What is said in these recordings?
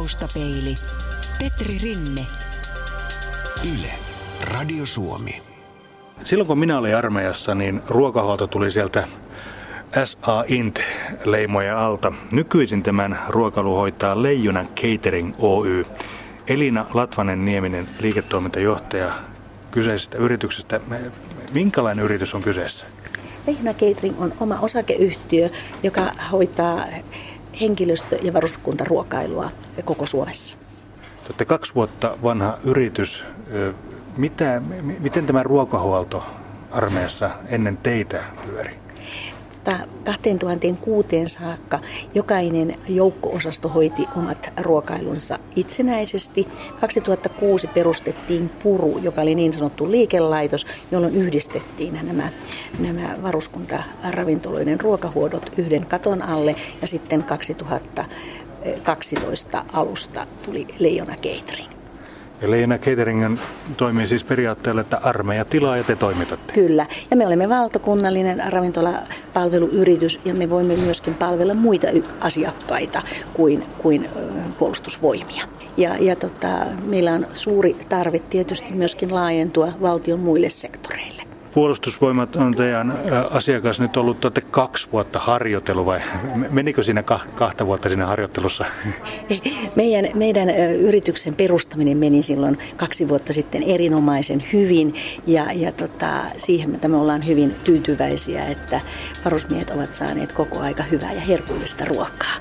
Taustapeili. Petri Rinne. Yle. Radio Suomi. Silloin kun minä olin armeijassa, niin ruokahuolto tuli sieltä SA Int-leimojen alta. Nykyisin tämän ruokailu hoitaa Leijona Catering Oy. Elina Latvanen-Nieminen, liiketoimintajohtaja kyseisestä yrityksestä. Minkälainen yritys on kyseessä? Leijona Catering on oma osakeyhtiö, joka hoitaa henkilöstö- ja varuskuntaruokailua koko Suomessa. Olette kaksi vuotta vanha yritys. Mitä, miten tämä ruokahuolto armeijassa ennen teitä pyöri? 2006 saakka jokainen joukko-osasto hoiti omat ruokailunsa itsenäisesti. 2006 perustettiin Puru, joka oli niin sanottu liikelaitos, jolloin yhdistettiin nämä, nämä varuskuntaravintoloiden ruokahuodot yhden katon alle ja sitten 2012 alusta tuli Leijona Catering. Leena Catering toimii siis periaatteella, että armeija tilaa ja te toimitatte. Kyllä. Ja me olemme valtakunnallinen ravintolapalveluyritys ja me voimme myöskin palvella muita asiakkaita kuin, kuin puolustusvoimia. Ja, ja tota, meillä on suuri tarve tietysti myöskin laajentua valtion muille sektoreille. Puolustusvoimat on teidän asiakas nyt ollut olette kaksi vuotta harjoitelu vai menikö siinä kahta vuotta siinä harjoittelussa? Meidän, meidän yrityksen perustaminen meni silloin kaksi vuotta sitten erinomaisen hyvin ja, ja tota, siihen me ollaan hyvin tyytyväisiä, että varusmiehet ovat saaneet koko aika hyvää ja herkullista ruokaa.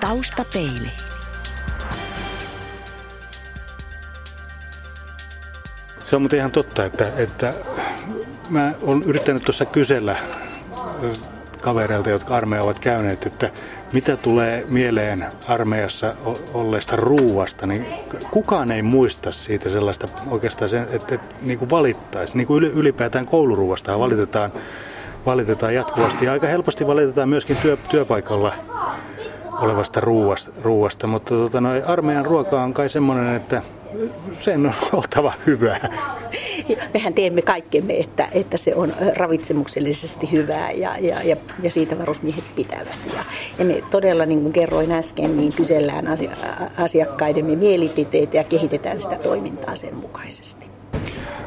Taustapeili. Se on muuten ihan totta, että, että mä olen yrittänyt tuossa kysellä kavereilta, jotka armeija ovat käyneet, että mitä tulee mieleen armeijassa olleesta ruuasta, niin kukaan ei muista siitä sellaista oikeastaan, sen, että, että niin kuin valittaisi. Niin kuin ylipäätään kouluruuasta valitetaan, valitetaan jatkuvasti ja aika helposti valitetaan myöskin työ, työpaikalla olevasta ruuasta, ruuasta. mutta tota, noi armeijan ruoka on kai semmoinen, että sen on oltava hyvää. Mehän teemme kaikkemme, että, että se on ravitsemuksellisesti hyvää ja, ja, ja, ja siitä varusmiehet pitävät. Ja, ja me todella, niin kuin kerroin äsken, niin kysellään asiakkaidemme mielipiteitä ja kehitetään sitä toimintaa sen mukaisesti.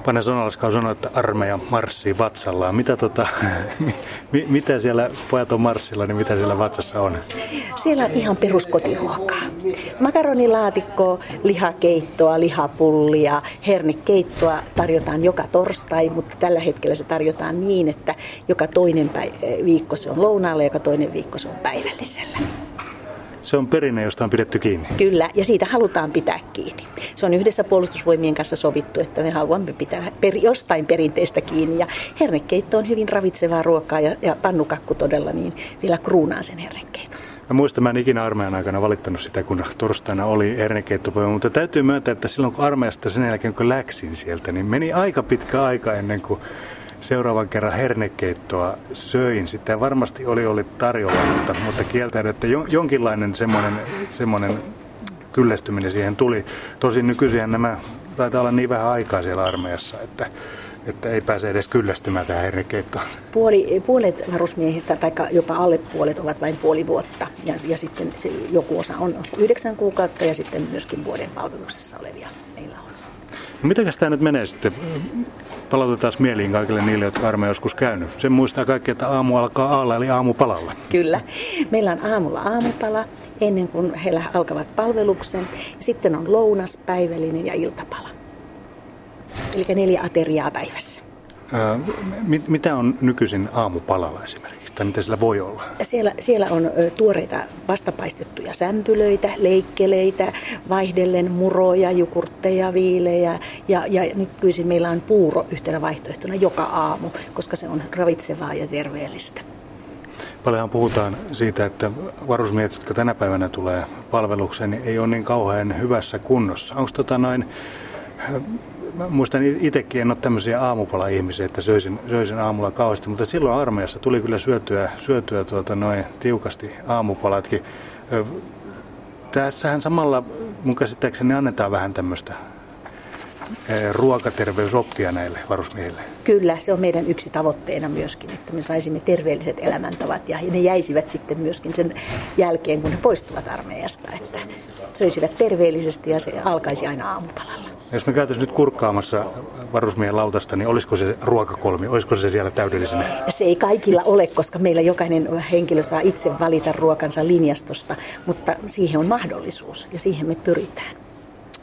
Pane Sonalaska on sanonut, että armeija marssii vatsallaan. Mitä, tota, mi, mitä siellä, pojat on marssilla, niin mitä siellä vatsassa on? Siellä on ihan peruskotiruokaa. Makaronilaatikkoa, lihakeittoa, lihapullia, hernikeittoa tarjotaan joka torstai, mutta tällä hetkellä se tarjotaan niin, että joka toinen viikko se on lounaalla ja joka toinen viikko se on päivällisellä. Se on perinne, josta on pidetty kiinni. Kyllä, ja siitä halutaan pitää kiinni. Se on yhdessä puolustusvoimien kanssa sovittu, että me haluamme pitää per, jostain perinteistä kiinni. Ja hernekeitto on hyvin ravitsevaa ruokaa ja, ja pannukakku todella niin vielä kruunaa sen hernekeiton. Mä muistan, mä en ikinä armeijan aikana valittanut sitä, kun torstaina oli hernekeittopäivä, mutta täytyy myöntää, että silloin kun armeijasta sen jälkeen kun läksin sieltä, niin meni aika pitkä aika ennen kuin seuraavan kerran hernekeittoa söin. Sitä varmasti oli oli tarjolla, mutta, mutta kieltäydä, että jonkinlainen semmoinen, semmoinen kyllästyminen siihen tuli. Tosin nykyisin nämä taitaa olla niin vähän aikaa siellä armeijassa, että, että ei pääse edes kyllästymään tähän hernekeittoon. Puoli, puolet varusmiehistä, tai jopa alle puolet, ovat vain puoli vuotta. Ja, ja sitten se, joku osa on yhdeksän kuukautta ja sitten myöskin vuoden palveluksessa olevia meillä on. No mitenkäs tämä nyt menee sitten? Palautetaan mieliin kaikille niille, jotka armeija joskus käynyt. Sen muistaa kaikki, että aamu alkaa aalla, eli aamupalalla. Kyllä. Meillä on aamulla aamupala ennen kuin he alkavat palveluksen. Sitten on lounas, päivällinen ja iltapala. Eli neljä ateriaa päivässä. Ää, mit, mitä on nykyisin aamupalalla esimerkiksi? Tai mitä siellä voi olla? Siellä, siellä on tuoreita vastapaistettuja sämpylöitä, leikkeleitä, vaihdellen muroja, jukurtteja, viilejä ja, ja nykyisin meillä on puuro yhtenä vaihtoehtona joka aamu, koska se on ravitsevaa ja terveellistä. Paljonhan puhutaan siitä, että varusmiehet, jotka tänä päivänä tulee palvelukseen, niin ei ole niin kauhean hyvässä kunnossa. Onko tota noin muistan itsekin, en ole tämmöisiä aamupala-ihmisiä, että söisin, söisin aamulla kauheasti, mutta silloin armeijassa tuli kyllä syötyä, syötyä tuota noin tiukasti aamupalatkin. Tässähän samalla mun käsittääkseni annetaan vähän tämmöistä ruokaterveysoppia näille varusmiehille? Kyllä, se on meidän yksi tavoitteena myöskin, että me saisimme terveelliset elämäntavat ja ne jäisivät sitten myöskin sen jälkeen, kun he poistuvat armeijasta, että söisivät terveellisesti ja se alkaisi aina aamupalalla. Jos me käytäisiin nyt kurkkaamassa varusmiehen lautasta, niin olisiko se ruokakolmi, olisiko se siellä täydellisenä? Se ei kaikilla ole, koska meillä jokainen henkilö saa itse valita ruokansa linjastosta, mutta siihen on mahdollisuus ja siihen me pyritään.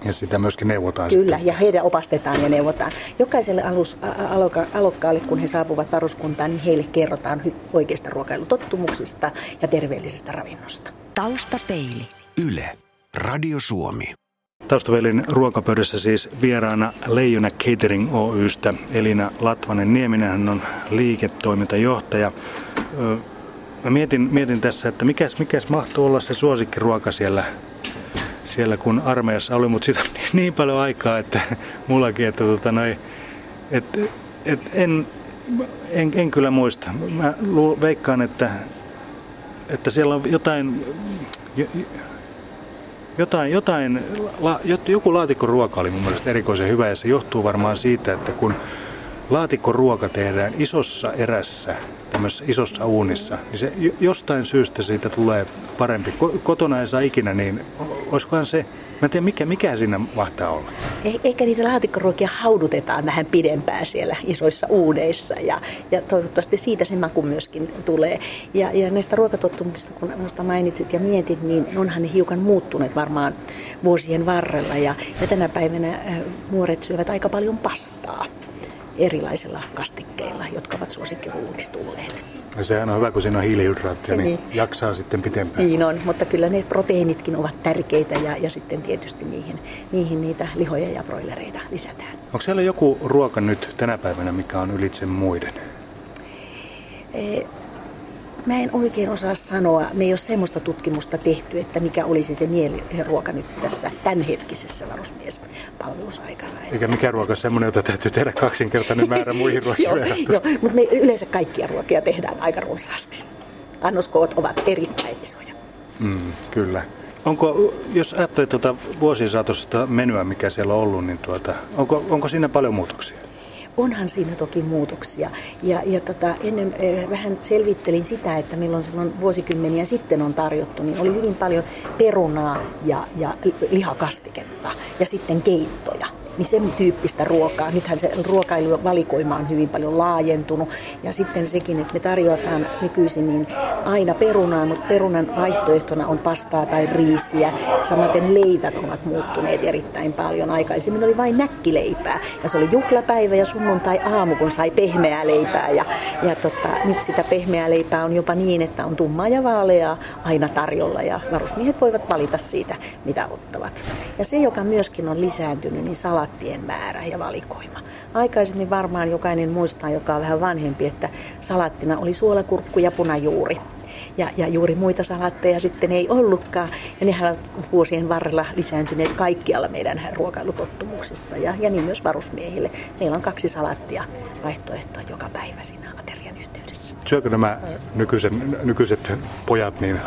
Ja sitä myöskin neuvotaan Kyllä, sitten. ja heidän opastetaan ja neuvotaan. Jokaiselle alus, aloka, alokkaalle, kun he saapuvat varuskuntaan, niin heille kerrotaan oikeista ruokailutottumuksista ja terveellisestä ravinnosta. Taustapeili. Yle. Radio Suomi. Taustavelin ruokapöydässä siis vieraana Leijona Catering Oystä Elina Latvanen Nieminen, hän on liiketoimintajohtaja. Mä mietin, mietin tässä, että mikäs, mikäs mahtuu olla se suosikkiruoka siellä, siellä kun armeijassa oli, mutta siitä on niin, paljon aikaa, että mullakin, että tota noi, et, et en, en, en, kyllä muista. Mä veikkaan, että, että siellä on jotain, jo- jo- jotain, jotain la, joku laatikkoruoka oli mun mielestä erikoisen hyvä ja se johtuu varmaan siitä, että kun laatikkoruoka tehdään isossa erässä, tämmöisessä isossa uunissa, niin se jo- jostain syystä siitä tulee parempi. Ko- Kotona ei saa ikinä, niin olisikohan se, mä en tiedä mikä, mikä siinä mahtaa olla. E- Eikä niitä laatikkoruokia haudutetaan vähän pidempään siellä isoissa uudeissa ja, ja toivottavasti siitä se maku myöskin tulee. Ja, ja näistä ruokatottumuksista, kun noista mainitsit ja mietit, niin onhan ne hiukan muuttuneet varmaan vuosien varrella ja, ja tänä päivänä nuoret syövät aika paljon pastaa erilaisilla kastikkeilla, jotka ovat suosikkiruuiksi tulleet. Ja sehän on hyvä, kun siinä on hiilihydraattia, niin, Niin. jaksaa sitten pitempään. Niin on, mutta kyllä ne proteiinitkin ovat tärkeitä ja, ja sitten tietysti niihin, niihin niitä lihoja ja broilereita lisätään. Onko siellä joku ruoka nyt tänä päivänä, mikä on ylitse muiden? Mä en oikein osaa sanoa, me ei ole semmoista tutkimusta tehty, että mikä olisi se mieliruoka nyt tässä tämänhetkisessä varusmiespalvelusaikana. Eikä mikä ruoka semmoinen, jota täytyy tehdä kaksinkertainen määrä muihin ruokiin joo, mutta me yleensä kaikkia ruokia tehdään aika runsaasti. Annoskoot ovat erittäin isoja. Mm, kyllä. Onko, jos ajattelet tuota vuosien saatosta menyä, mikä siellä on ollut, niin tuota, onko, onko siinä paljon muutoksia? Onhan siinä toki muutoksia. Ja, ja tota, ennen eh, vähän selvittelin sitä, että milloin silloin vuosikymmeniä sitten on tarjottu, niin oli hyvin paljon perunaa ja, ja lihakastiketta ja sitten keittoja. Niin sen tyyppistä ruokaa. Nythän se ruokailuvalikoima on hyvin paljon laajentunut. Ja sitten sekin, että me tarjotaan nykyisin niin aina perunaa, mutta perunan vaihtoehtona on pastaa tai riisiä. Samaten leivät ovat muuttuneet erittäin paljon. Aikaisemmin oli vain näkkileipää. Ja se oli juhlapäivä ja sunnuntai-aamu, kun sai pehmeää leipää. Ja, ja tota, nyt sitä pehmeää leipää on jopa niin, että on tummaa ja vaaleaa aina tarjolla. Ja varusmiehet voivat valita siitä, mitä ottavat. Ja se, joka myöskin on lisääntynyt, niin salattien määrä ja valikoima. Aikaisemmin varmaan jokainen muistaa, joka on vähän vanhempi, että salattina oli suolakurkku ja punajuuri. Ja, ja juuri muita salatteja sitten ei ollutkaan. Ja nehän ovat vuosien varrella lisääntyneet kaikkialla meidän ruokailutottumuksissa ja, ja niin myös varusmiehille. Meillä on kaksi salattia vaihtoehtoa joka päivä siinä yhteydessä. Syökö nämä nykyisen, nykyiset pojat niin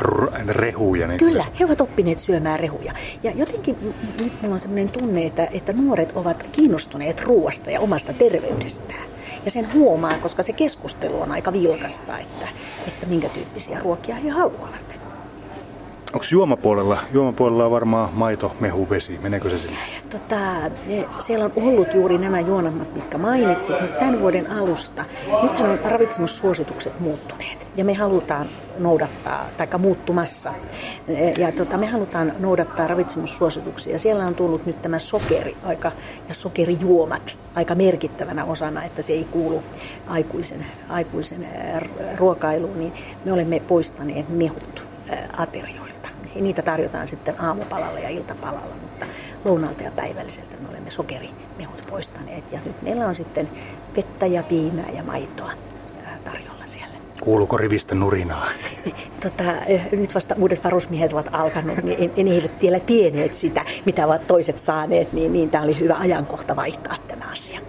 rehuja? Niin Kyllä, he ovat oppineet syömään rehuja. Ja jotenkin nyt meillä on sellainen tunne, että, että nuoret ovat kiinnostuneet ruoasta ja omasta terveydestään. Ja sen huomaa, koska se keskustelu on aika vilkasta, että, että minkä tyyppisiä ruokia he haluavat. Onko juomapuolella? Juomapuolella on varmaan maito, mehu, vesi. Meneekö se sinne? Tota, e, siellä on ollut juuri nämä juonamat, mitkä mainitsit, mutta tämän vuoden alusta, nythän on ravitsemussuositukset muuttuneet ja me halutaan noudattaa, tai muuttumassa, E, ja tota, me halutaan noudattaa ravitsemussuosituksia. Siellä on tullut nyt tämä sokeri aika, ja sokerijuomat aika merkittävänä osana, että se ei kuulu aikuisen, aikuisen ä, ruokailuun, niin me olemme poistaneet mehut ä, aterioilta. Niitä tarjotaan sitten aamupalalla ja iltapalalla, mutta lounalta ja päivälliseltä me olemme sokerimehut poistaneet. Ja nyt meillä on sitten vettä ja piimää ja maitoa tarjolla siellä. Kuuluuko rivistä nurinaa? Tota, eh, nyt vasta uudet varusmiehet ovat alkanut, niin en, en heille vielä tienneet sitä, mitä ovat toiset saaneet, niin, niin tämä oli hyvä ajankohta vaihtaa tämä asia.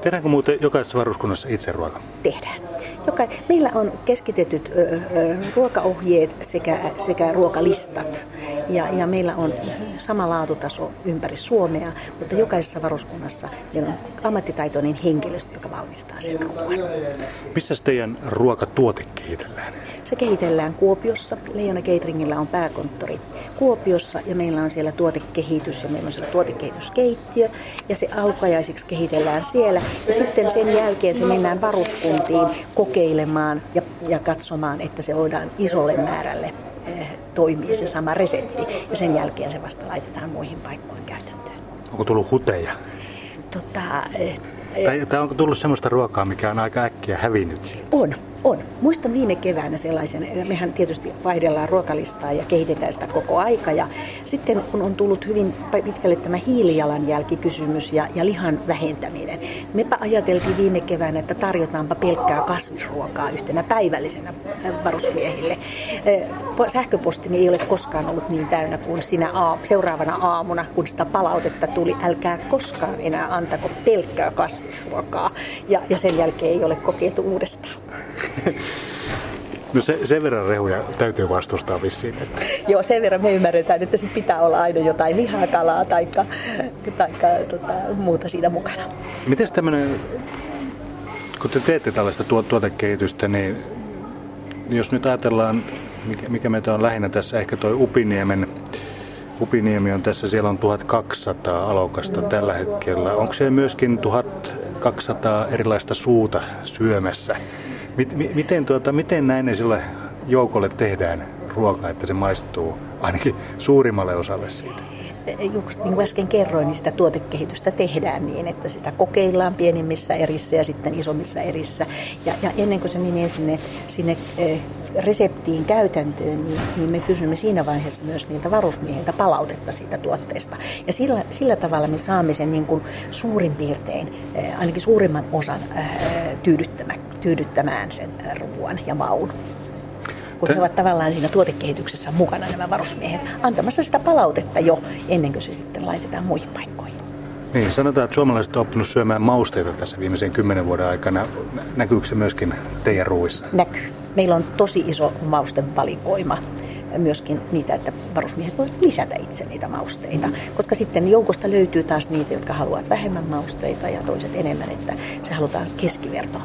Tehdäänkö muuten jokaisessa varuskunnassa itse ruoka? Tehdään. Joka, meillä on keskitetyt ö, ö, ruokaohjeet sekä, sekä ruokalistat. Ja, ja meillä on sama laatutaso ympäri Suomea, mutta jokaisessa varuskunnassa meillä on ammattitaitoinen henkilöstö, joka valmistaa sen ruoan. Missä teidän ruokatuote kehitellään? Se kehitellään Kuopiossa. Leijona Cateringillä on pääkonttori Kuopiossa ja meillä on siellä tuotekehitys ja meillä on siellä tuotekehityskeittiö ja se alkajaisiksi kehitellään siellä. Ja sitten sen jälkeen se mennään varuskuntiin kokeilemaan ja, ja katsomaan, että se voidaan isolle määrälle eh, toimia se sama resepti. Ja sen jälkeen se vasta laitetaan muihin paikkoihin käytäntöön. Onko tullut huteja? Tota, eh, tai, tai onko tullut sellaista ruokaa, mikä on aika äkkiä hävinnyt siitä? On, on. Muistan viime keväänä sellaisen, mehän tietysti vaihdellaan ruokalistaa ja kehitetään sitä koko aika. Ja sitten kun on tullut hyvin pitkälle tämä hiilijalanjälkikysymys ja, ja lihan vähentäminen, mepä ajateltiin viime keväänä, että tarjotaanpa pelkkää kasvisruokaa yhtenä päivällisenä äh, varusmiehille. Äh, sähköpostini ei ole koskaan ollut niin täynnä kuin sinä aam, seuraavana aamuna, kun sitä palautetta tuli, älkää koskaan enää antako pelkkää kasvisruokaa. Ja, ja sen jälkeen ei ole kokeiltu uudestaan. No se, sen verran rehuja täytyy vastustaa vissiin. Että... Joo, sen verran me ymmärretään, että sit pitää olla aina jotain lihaa, kalaa tai tota, muuta siinä mukana. Miten tämmöinen, kun te teette tällaista tuotekehitystä, niin jos nyt ajatellaan, mikä, mikä meitä on lähinnä tässä, ehkä tuo Upiniemen Upiniemi on tässä, siellä on 1200 alokasta tällä hetkellä. Onko se myöskin 1200 erilaista suuta syömässä? Miten, tuota, miten näin sille joukolle tehdään ruokaa, että se maistuu ainakin suurimmalle osalle siitä? just niin kuin äsken kerroin, niin sitä tuotekehitystä tehdään niin, että sitä kokeillaan pienemmissä erissä ja sitten isommissa erissä. Ja, ja ennen kuin se menee sinne, sinne eh, reseptiin käytäntöön, niin, niin me kysymme siinä vaiheessa myös niiltä varusmiehiltä palautetta siitä tuotteesta. Ja sillä, sillä tavalla me saamme sen niin kuin suurin piirtein, eh, ainakin suurimman osan eh, tyydyttämään, sen ruoan ja maun kun he ovat tavallaan siinä tuotekehityksessä mukana nämä varusmiehet, antamassa sitä palautetta jo ennen kuin se sitten laitetaan muihin paikkoihin. Niin, sanotaan, että suomalaiset ovat oppineet syömään mausteita tässä viimeisen kymmenen vuoden aikana. Näkyykö se myöskin teidän ruuissa? Näkyy. Meillä on tosi iso maustevalikoima myöskin niitä, että varusmiehet voivat lisätä itse niitä mausteita. Koska sitten joukosta löytyy taas niitä, jotka haluavat vähemmän mausteita ja toiset enemmän, että se halutaan keskiverto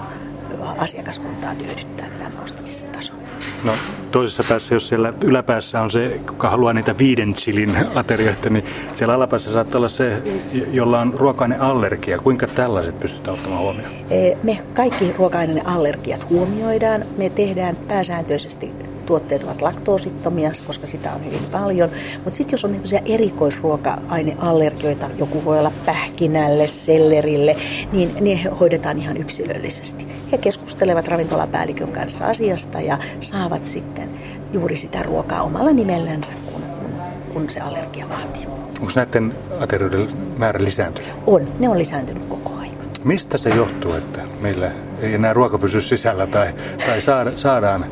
asiakaskuntaa tyydyttää tämä maustamisen taso. No toisessa päässä, jos siellä yläpäässä on se, kuka haluaa niitä viiden chilin aterioita, niin siellä alapäässä saattaa olla se, jolla on ruokainen allergia. Kuinka tällaiset pystytään ottamaan huomioon? E, me kaikki ruoka-aineiden allergiat huomioidaan. Me tehdään pääsääntöisesti tuotteet ovat laktoosittomia, koska sitä on hyvin paljon. Mutta sitten jos on niin erikoisruoka-aineallergioita, joku voi olla pähkinälle, sellerille, niin ne hoidetaan ihan yksilöllisesti. He keskustelevat ravintolapäällikön kanssa asiasta ja saavat sitten juuri sitä ruokaa omalla nimellänsä, kun, kun, kun se allergia vaatii. Onko näiden aterioiden määrä lisääntynyt? On, ne on lisääntynyt koko ajan. Mistä se johtuu, että meillä ei enää ruoka pysy sisällä tai, tai saadaan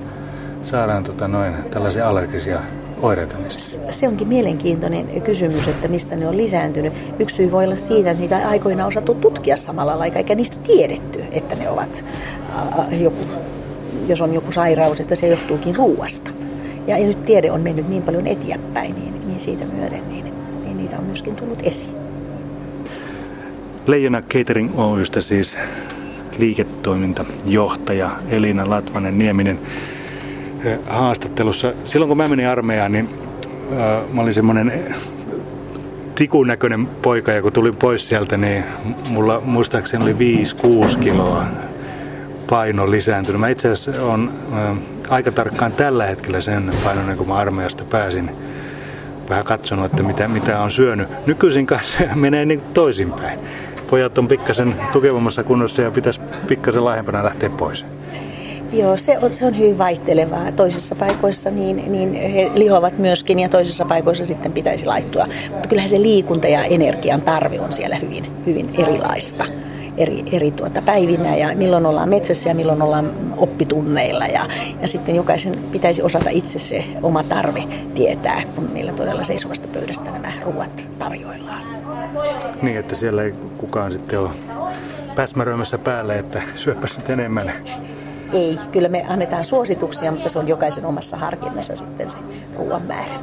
saadaan tota noin, tällaisia allergisia oireita niistä? Se onkin mielenkiintoinen kysymys, että mistä ne on lisääntynyt. Yksi syy voi olla siitä, että niitä aikoina on osattu tutkia samalla lailla, eikä niistä tiedetty, että ne ovat äh, joku, jos on joku sairaus, että se johtuukin ruuasta. Ja, ja nyt tiede on mennyt niin paljon eteenpäin, niin, niin siitä myöden niin, niin niitä on myöskin tullut esiin. Leijona Catering Oystä siis liiketoimintajohtaja Elina Latvanen-Nieminen haastattelussa. Silloin kun mä menin armeijaan, niin äh, mä olin semmoinen tikun näköinen poika ja kun tulin pois sieltä, niin mulla muistaakseni oli 5-6 kiloa paino lisääntynyt. Mä itse asiassa on äh, aika tarkkaan tällä hetkellä sen painoinen, kun mä armeijasta pääsin vähän katsonut, että mitä, mitä on syönyt. Nykyisin kanssa menee niin toisinpäin. Pojat on pikkasen tukevammassa kunnossa ja pitäisi pikkasen laajempana lähteä pois. Joo, se on, se on hyvin vaihtelevaa. Toisissa paikoissa niin, niin he lihovat myöskin ja toisissa paikoissa sitten pitäisi laittua. Mutta kyllähän se liikunta ja energian tarve on siellä hyvin, hyvin erilaista eri, eri tuota päivinä ja milloin ollaan metsässä ja milloin ollaan oppitunneilla. Ja, ja sitten jokaisen pitäisi osata itse se oma tarve tietää, kun meillä todella seisovasta pöydästä nämä ruuat tarjoillaan. Niin, että siellä ei kukaan sitten ole päsmäröimässä päälle, että syöpäs nyt enemmän ei. Kyllä me annetaan suosituksia, mutta se on jokaisen omassa harkinnassa sitten se ruoan määrä.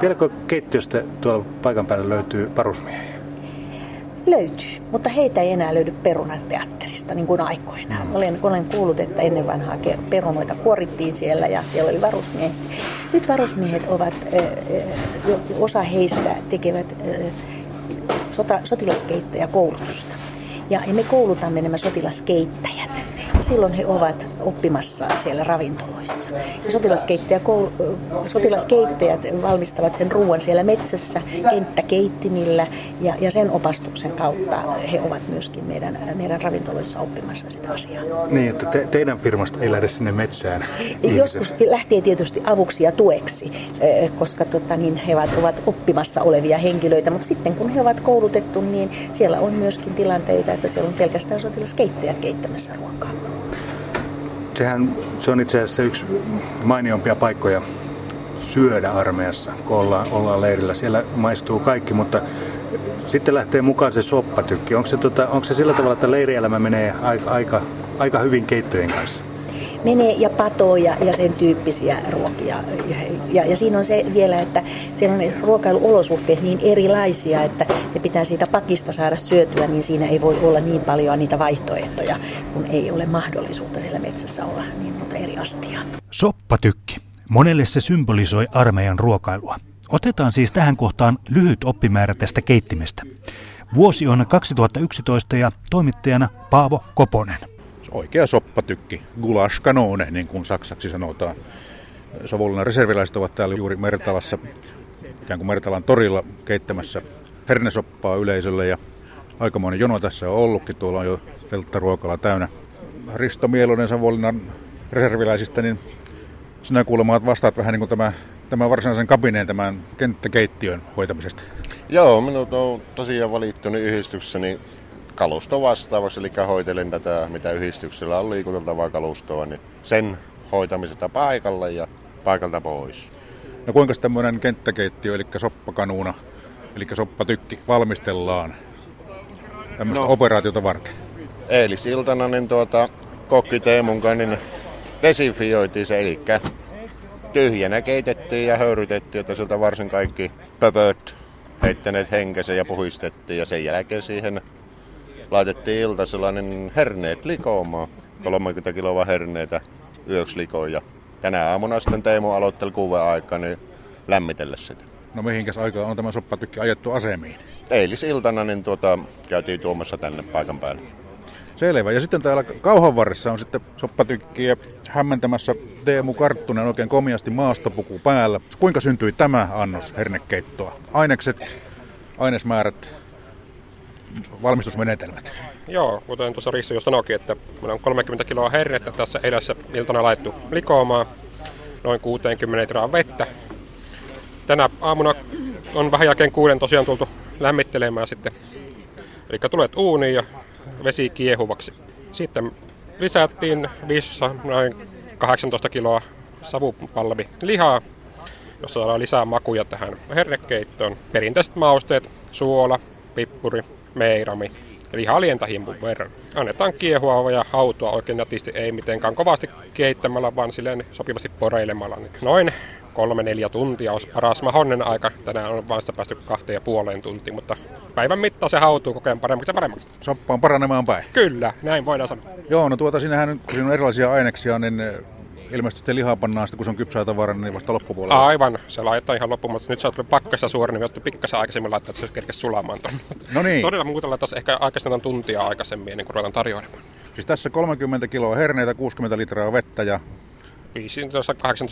Vieläkö keittiöstä tuolla paikan päällä löytyy varusmiehiä? Löytyy, mutta heitä ei enää löydy perunateatterista niin kuin aikoinaan. Olen, olen kuullut, että ennen vanhaa perunoita kuorittiin siellä ja siellä oli varusmiehet. Nyt varusmiehet ovat, osa heistä tekevät sota, sotilaskeittäjäkoulutusta. Ja, ja me koulutamme nämä sotilaskeittäjät. Silloin he ovat oppimassa siellä ravintoloissa. Ja sotilaskeittäjä, sotilaskeittäjät valmistavat sen ruoan siellä metsässä kenttäkeittimillä ja, ja sen opastuksen kautta he ovat myöskin meidän, meidän ravintoloissa oppimassa sitä asiaa. Niin, että te, teidän firmasta ei lähde sinne metsään Joskus lähtee tietysti avuksi ja tueksi, eh, koska tota, niin he ovat, ovat oppimassa olevia henkilöitä, mutta sitten kun he ovat koulutettu, niin siellä on myöskin tilanteita, että siellä on pelkästään sotilaskeittäjät keittämässä ruokaa sehän se on itse asiassa yksi mainiompia paikkoja syödä armeijassa, kun ollaan, ollaan leirillä. Siellä maistuu kaikki, mutta sitten lähtee mukaan se soppatykki. Onko se, tota, onko se sillä tavalla, että leirielämä menee aika, aika, aika hyvin keittojen kanssa? Menee ja patoja ja sen tyyppisiä ruokia. Ja, ja siinä on se vielä, että siellä on ruokailuolosuhteet niin erilaisia, että ne pitää siitä pakista saada syötyä, niin siinä ei voi olla niin paljon niitä vaihtoehtoja, kun ei ole mahdollisuutta siellä metsässä olla niin monta eri astia. Soppatykki. Monelle se symbolisoi armeijan ruokailua. Otetaan siis tähän kohtaan lyhyt oppimäärä tästä keittimestä. Vuosi on 2011 ja toimittajana Paavo Koponen oikea soppatykki, gulasch kanone, niin kuin saksaksi sanotaan. Savonlinnan reserviläiset ovat täällä juuri Mertalassa, ikään kuin Mertalan torilla keittämässä hernesoppaa yleisölle ja aikamoinen jono tässä on ollutkin. Tuolla on jo telttaruokala täynnä. Risto Mielonen Savonlinnan reserviläisistä, niin sinä kuulemma vastaat vähän niin kuin tämä, tämä varsinaisen kabineen tämän kenttäkeittiön hoitamisesta. Joo, minut on tosiaan valittu yhdistyksessä niin kalusto vastaavaksi, eli hoitelen tätä, mitä yhdistyksellä on liikuteltavaa kalustoa, niin sen hoitamisesta paikalle ja paikalta pois. No kuinka tämmöinen kenttäkeittiö, eli soppakanuuna, eli soppatykki valmistellaan tämmöistä no, operaatiota varten? Eilisiltana niin tuota, kokki Teemun niin desinfioitiin se, eli tyhjänä keitettiin ja höyrytettiin, että sieltä varsin kaikki pöpöt heittäneet henkensä ja puhistettiin ja sen jälkeen siihen laitettiin ilta sellainen herneet likoamaan, 30 kiloa herneitä yöksi likoon ja tänä aamuna sitten Teemu aloitteli kuuden aikaa niin lämmitellä sitä. No mihinkäs aikaa on tämä soppatykki ajettu asemiin? Eilisiltana niin tuota, käytiin tuomassa tänne paikan päälle. Selvä. Ja sitten täällä Kauhanvarressa on sitten soppatykkiä hämmentämässä Teemu Karttunen oikein komiasti maastopuku päällä. Kuinka syntyi tämä annos hernekeittoa? Ainekset, ainesmäärät, valmistusmenetelmät? Joo, kuten tuossa Rissu jo sanoikin, että meillä on 30 kiloa hernettä tässä edessä iltana laittu likoamaan, noin 60 litraa vettä. Tänä aamuna on vähän jälkeen kuuden tosiaan tultu lämmittelemään sitten. Eli tulet uuniin ja vesi kiehuvaksi. Sitten lisättiin viisossa noin 18 kiloa savupalvi lihaa, jossa saadaan lisää makuja tähän hernekeittoon. Perinteiset mausteet, suola, pippuri, meirami, liha lientähimpun verran. Annetaan kiehua ja hautua oikein nätisti, ei mitenkään kovasti keittämällä, vaan silleen sopivasti poreilemalla. Noin kolme neljä tuntia olisi paras mahdollinen aika. Tänään on vasta päästy kahteen ja puoleen tuntiin, mutta päivän mittaan se hautuu kokeen paremmaksi ja paremmaksi. Soppa on paranemaan päin. Kyllä, näin voidaan sanoa. Joo, no tuota sinähän, kun siinä on erilaisia aineksia, niin ilmeisesti sitten lihaa pannaan sitten, kun se on kypsää tavaraa, niin vasta loppupuolella. Aivan, se laitetaan ihan loppuun, mutta nyt se on tullut pakkassa suora, niin pikkasen aikaisemmin laittaa, että se kerkesi sulamaan tuonne. No niin. Todella muuten laitetaan ehkä aikaisemmin tuntia aikaisemmin, ennen kuin ruvetaan tarjoamaan. Siis tässä 30 kiloa herneitä, 60 litraa vettä ja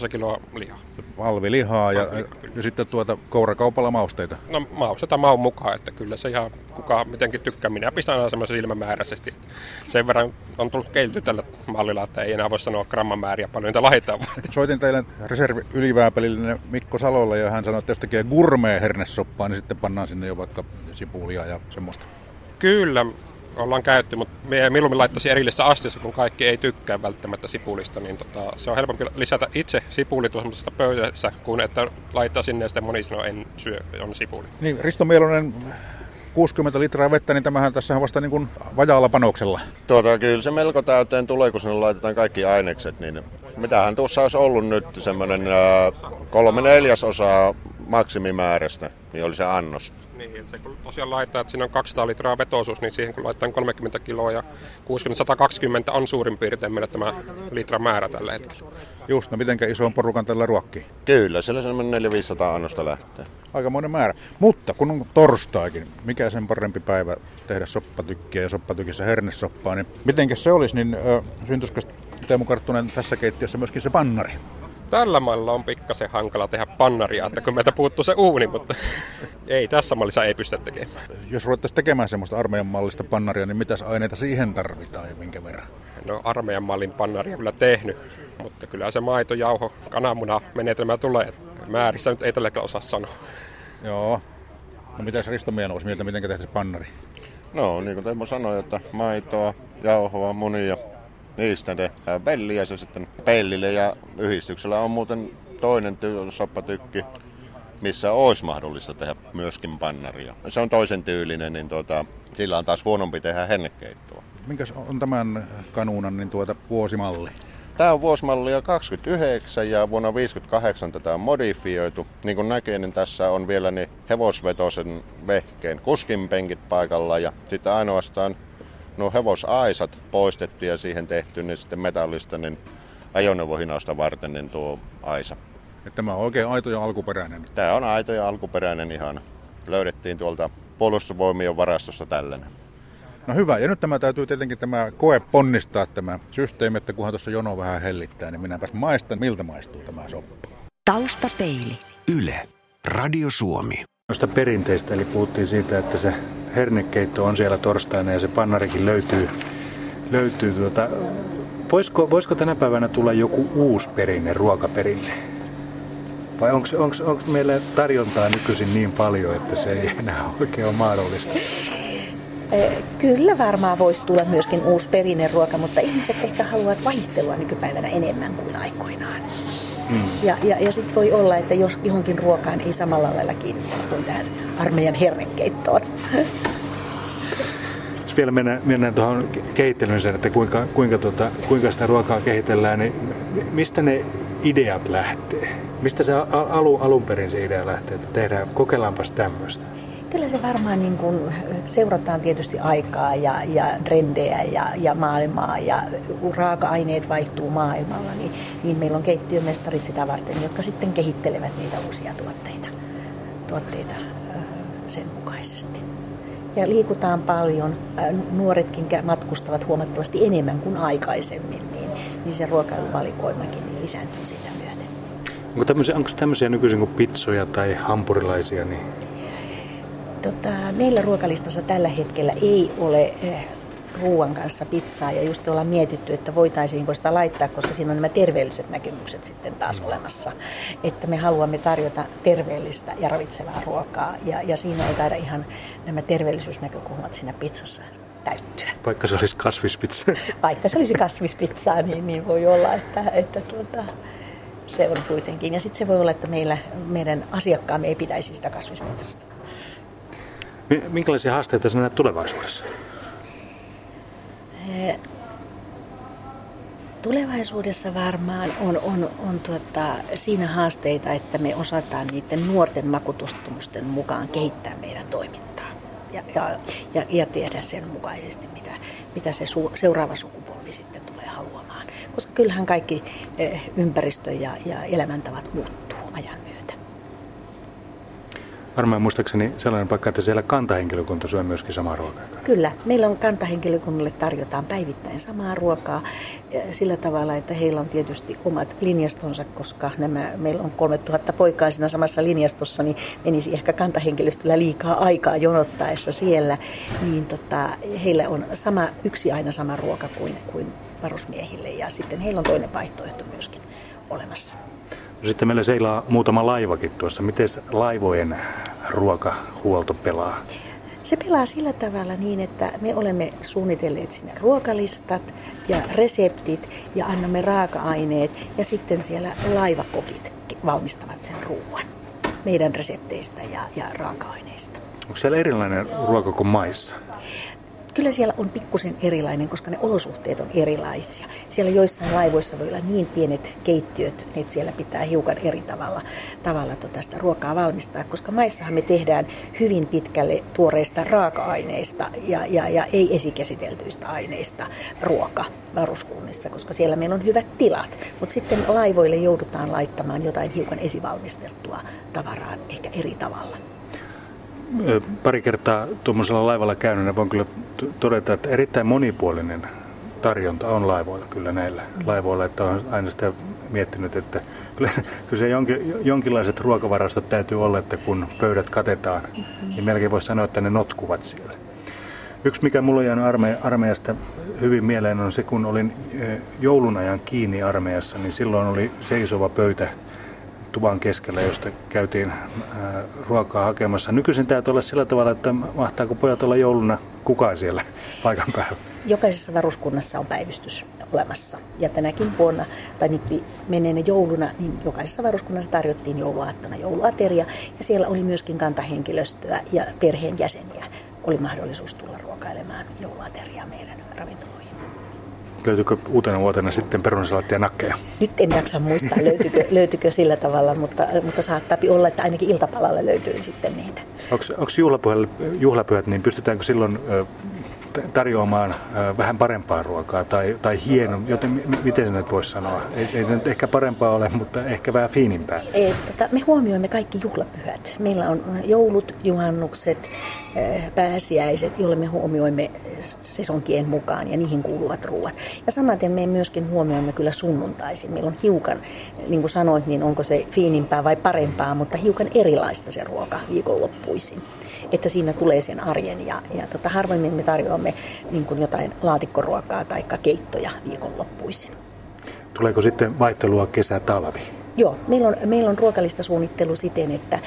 15-18 kiloa lihaa. Valvilihaa ja, ja sitten tuota kourakaupalla mausteita. No mausteita maun mukaan, että kyllä se ihan kukaan mitenkin tykkää. Minä pistän aina semmoisen silmämääräisesti. Sen verran on tullut keilty tällä mallilla, että ei enää voi sanoa grammamääriä paljon niitä laittaa. Soitin teille reservi ylivääpelille Mikko Salolle ja hän sanoi, että jos tekee gourmet hernesoppaa, niin sitten pannaan sinne jo vaikka sipulia ja semmoista. Kyllä, ollaan käytetty, mutta me milloin laittaisi erillisessä astiassa, kun kaikki ei tykkää välttämättä sipulista, niin tota, se on helpompi lisätä itse sipuli tuossa pöydässä, kuin että laittaa sinne ja sitten moni sanoo, en syö, on sipuli. Niin, Risto Mielonen, 60 litraa vettä, niin tämähän tässä on vasta niin kuin vajaalla panoksella. Tuota, kyllä se melko täyteen tulee, kun sinne laitetaan kaikki ainekset. Niin mitähän tuossa olisi ollut nyt semmoinen kolme neljäsosaa maksimimäärästä, niin oli se annos. Niin, että se kun tosiaan laittaa, että siinä on 200 litraa vetoisuus, niin siihen kun laittaa 30 kiloa ja 60-120 on suurin piirtein meillä tämä litran määrä tällä hetkellä. Just, no mitenkä iso on porukan tällä ruokki? Kyllä, siellä semmoinen 400-500 annosta lähtee. Aikamoinen määrä. Mutta kun on torstaikin, mikä sen parempi päivä tehdä soppatykkiä ja soppatykissä hernesoppaa, niin mitenkä se olisi, niin äh, syntyisikö Teemu Karttunen tässä keittiössä myöskin se pannari? Tällä mallilla on pikkasen hankala tehdä pannaria, että kun meiltä puuttuu se uuni, mutta ei tässä mallissa ei pystytä tekemään. Jos ruvettaisiin tekemään semmoista armeijan mallista pannaria, niin mitäs aineita siihen tarvitaan ja minkä verran? No armeijan mallin pannaria kyllä tehnyt, mutta kyllä se maito, jauho, kananmuna menetelmä tulee. Määrissä nyt ei tällä osaa sanoa. Joo. No mitäs Risto olisi mieltä, miten tehdään se pannari? No niin kuin Teemu sanoi, että maitoa, jauhoa, munia, niistä tehdään pelliä se sitten pellille ja yhdistyksellä on muuten toinen ty- soppatykki, missä olisi mahdollista tehdä myöskin pannaria. Se on toisen tyylinen, niin tuota, sillä on taas huonompi tehdä hennekeittoa. Minkäs on tämän kanuunan niin tuota, vuosimalli? Tämä on vuosimallia 29 ja vuonna 58 tätä on modifioitu. Niin kuin näkee, niin tässä on vielä niin hevosvetosen vehkeen kuskinpenkit paikalla ja sitten ainoastaan nuo hevosaisat poistettu ja siihen tehty niin sitten metallista niin ajoneuvohinausta varten niin tuo aisa. Että tämä on oikein aito ja alkuperäinen. Tämä on aito ja alkuperäinen ihan. Löydettiin tuolta puolustusvoimien varastossa tällainen. No hyvä, ja nyt tämä täytyy tietenkin tämä koe ponnistaa tämä systeemi, että kunhan tuossa jono vähän hellittää, niin minäpäs maistan, miltä maistuu tämä soppa. Taustapeili. Yle. Radio Suomi. Noista perinteistä, eli puhuttiin siitä, että se hernekeitto on siellä torstaina ja se pannarikin löytyy. löytyy tuota. voisiko, voisiko tänä päivänä tulla joku uusi perinne, ruokaperinne? Vai onko meillä tarjontaa nykyisin niin paljon, että se ei enää oikein ole mahdollista? Kyllä varmaan voisi tulla myöskin uusi perinneruoka, mutta ihmiset ehkä haluavat vaihtelua nykypäivänä enemmän kuin aikoinaan. Mm. Ja, ja, ja sitten voi olla, että jos johonkin ruokaan ei samalla lailla kiinnittää kuin tähän armeijan hernekeittoon. Jos vielä mennään, mennään tuohon kehittelyyn että kuinka, kuinka, tuota, kuinka sitä ruokaa kehitellään, niin mistä ne ideat lähtee? Mistä se alu, alun perin se idea lähtee, että tehdään, kokeillaanpas tämmöistä? Kyllä se varmaan niin kuin seurataan tietysti aikaa ja, ja trendejä ja, ja maailmaa ja raaka-aineet vaihtuu maailmalla, niin, niin meillä on keittiömestarit sitä varten, jotka sitten kehittelevät niitä uusia tuotteita, tuotteita sen mukaisesti. Ja liikutaan paljon, nuoretkin matkustavat huomattavasti enemmän kuin aikaisemmin, niin, niin se ruokailuvalikoimakin niin lisääntyy sitä myöten. Onko tämmöisiä, onko tämmöisiä nykyisin kuin pizzoja tai hampurilaisia? Niin Tota, meillä ruokalistassa tällä hetkellä ei ole eh, ruoan kanssa pizzaa ja just ollaan mietitty, että voitaisiinko sitä laittaa, koska siinä on nämä terveelliset näkemykset sitten taas mm. olemassa. Että me haluamme tarjota terveellistä ja ravitsevaa ruokaa ja, ja siinä ei taida ihan nämä terveellisyysnäkökulmat siinä pizzassa täyttyä. Vaikka se olisi kasvispizza. Vaikka se olisi kasvispizzaa, niin, niin voi olla, että, että tuota, se on kuitenkin. Ja sitten se voi olla, että meillä, meidän asiakkaamme ei pitäisi sitä kasvispizzasta. Minkälaisia haasteita sinä näet tulevaisuudessa? Tulevaisuudessa varmaan on, on, on tuota, siinä haasteita, että me osataan niiden nuorten makutustumusten mukaan kehittää meidän toimintaa ja, ja, ja, ja tehdä sen mukaisesti, mitä, mitä se su, seuraava sukupolvi sitten tulee haluamaan. Koska kyllähän kaikki ympäristö ja, ja elämäntavat muuttuu varmaan muistaakseni sellainen paikka, että siellä kantahenkilökunta syö myöskin samaa ruokaa. Kyllä. Meillä on kantahenkilökunnalle tarjotaan päivittäin samaa ruokaa sillä tavalla, että heillä on tietysti omat linjastonsa, koska nämä, meillä on 3000 poikaa siinä samassa linjastossa, niin menisi ehkä kantahenkilöstöllä liikaa aikaa jonottaessa siellä. Niin tota, heillä on sama, yksi aina sama ruoka kuin, kuin varusmiehille ja sitten heillä on toinen vaihtoehto myöskin olemassa. Sitten meillä seilaa muutama laivakin tuossa. Miten laivojen ruokahuolto pelaa? Se pelaa sillä tavalla niin, että me olemme suunnitelleet sinne ruokalistat ja reseptit ja annamme raaka-aineet ja sitten siellä laivakokit valmistavat sen ruoan meidän resepteistä ja, ja raaka-aineista. Onko siellä erilainen ruoka kuin maissa? Kyllä siellä on pikkusen erilainen, koska ne olosuhteet on erilaisia. Siellä joissain laivoissa voi olla niin pienet keittiöt, että siellä pitää hiukan eri tavalla, tavalla tota sitä ruokaa valmistaa, koska maissahan me tehdään hyvin pitkälle tuoreista raaka-aineista ja, ja, ja ei esikäsiteltyistä aineista ruoka varuskunnissa, koska siellä meillä on hyvät tilat. Mutta sitten laivoille joudutaan laittamaan jotain hiukan esivalmistettua tavaraa ehkä eri tavalla pari kertaa tuommoisella laivalla käynyt, voin kyllä todeta, että erittäin monipuolinen tarjonta on laivoilla kyllä näillä laivoilla, että on aina sitä miettinyt, että kyllä, kyllä se jonkin, jonkinlaiset ruokavarastot täytyy olla, että kun pöydät katetaan, niin melkein voisi sanoa, että ne notkuvat siellä. Yksi, mikä mulla on jäänyt arme, armeijasta hyvin mieleen, on se, kun olin joulun ajan kiinni armeijassa, niin silloin oli seisova pöytä tuvan keskellä, josta käytiin ruokaa hakemassa. Nykyisin täytyy olla sillä tavalla, että mahtaako pojat olla jouluna kukaan siellä paikan päällä? Jokaisessa varuskunnassa on päivystys olemassa. Ja tänäkin vuonna, tai nyt meneenä jouluna, niin jokaisessa varuskunnassa tarjottiin jouluaattona jouluateria. Ja siellä oli myöskin kantahenkilöstöä ja perheenjäseniä. Oli mahdollisuus tulla ruokailemaan jouluateriaa meidän ravintoloihin. Löytyykö uutena vuotena sitten perunasalattia nakkeja? Nyt en jaksa muistaa, löytyykö, löytyykö sillä tavalla, mutta, mutta saattaa olla, että ainakin iltapalalle löytyy sitten niitä. Onko juhlapyhät, niin pystytäänkö silloin tarjoamaan vähän parempaa ruokaa tai, tai hieno, joten miten se nyt voisi sanoa? Ei, ei nyt ehkä parempaa ole, mutta ehkä vähän fiinimpää. Ei, tota, me huomioimme kaikki juhlapyhät. Meillä on joulut, juhannukset, pääsiäiset, joille me huomioimme sesonkien mukaan ja niihin kuuluvat ruuat. Ja samaten me myöskin huomioimme kyllä sunnuntaisin. Meillä on hiukan, niin kuin sanoit, niin onko se fiinimpää vai parempaa, mutta hiukan erilaista se ruoka viikonloppuisin että siinä tulee sen arjen. Ja, ja tota, harvemmin me tarjoamme niin kuin jotain laatikkoruokaa tai keittoja viikonloppuisin. Tuleeko sitten vaihtelua kesä-talvi? Joo, meillä on, meillä on ruokalistasuunnittelu siten, että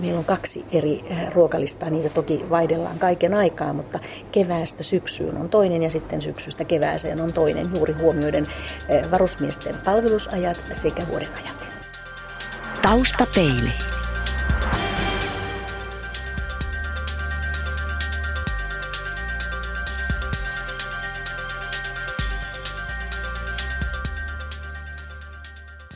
meillä on kaksi eri eh, ruokalistaa. Niitä toki vaihdellaan kaiken aikaa, mutta keväästä syksyyn on toinen ja sitten syksystä kevääseen on toinen juuri huomioiden eh, varusmiesten palvelusajat sekä vuodenajat. Taustapeili.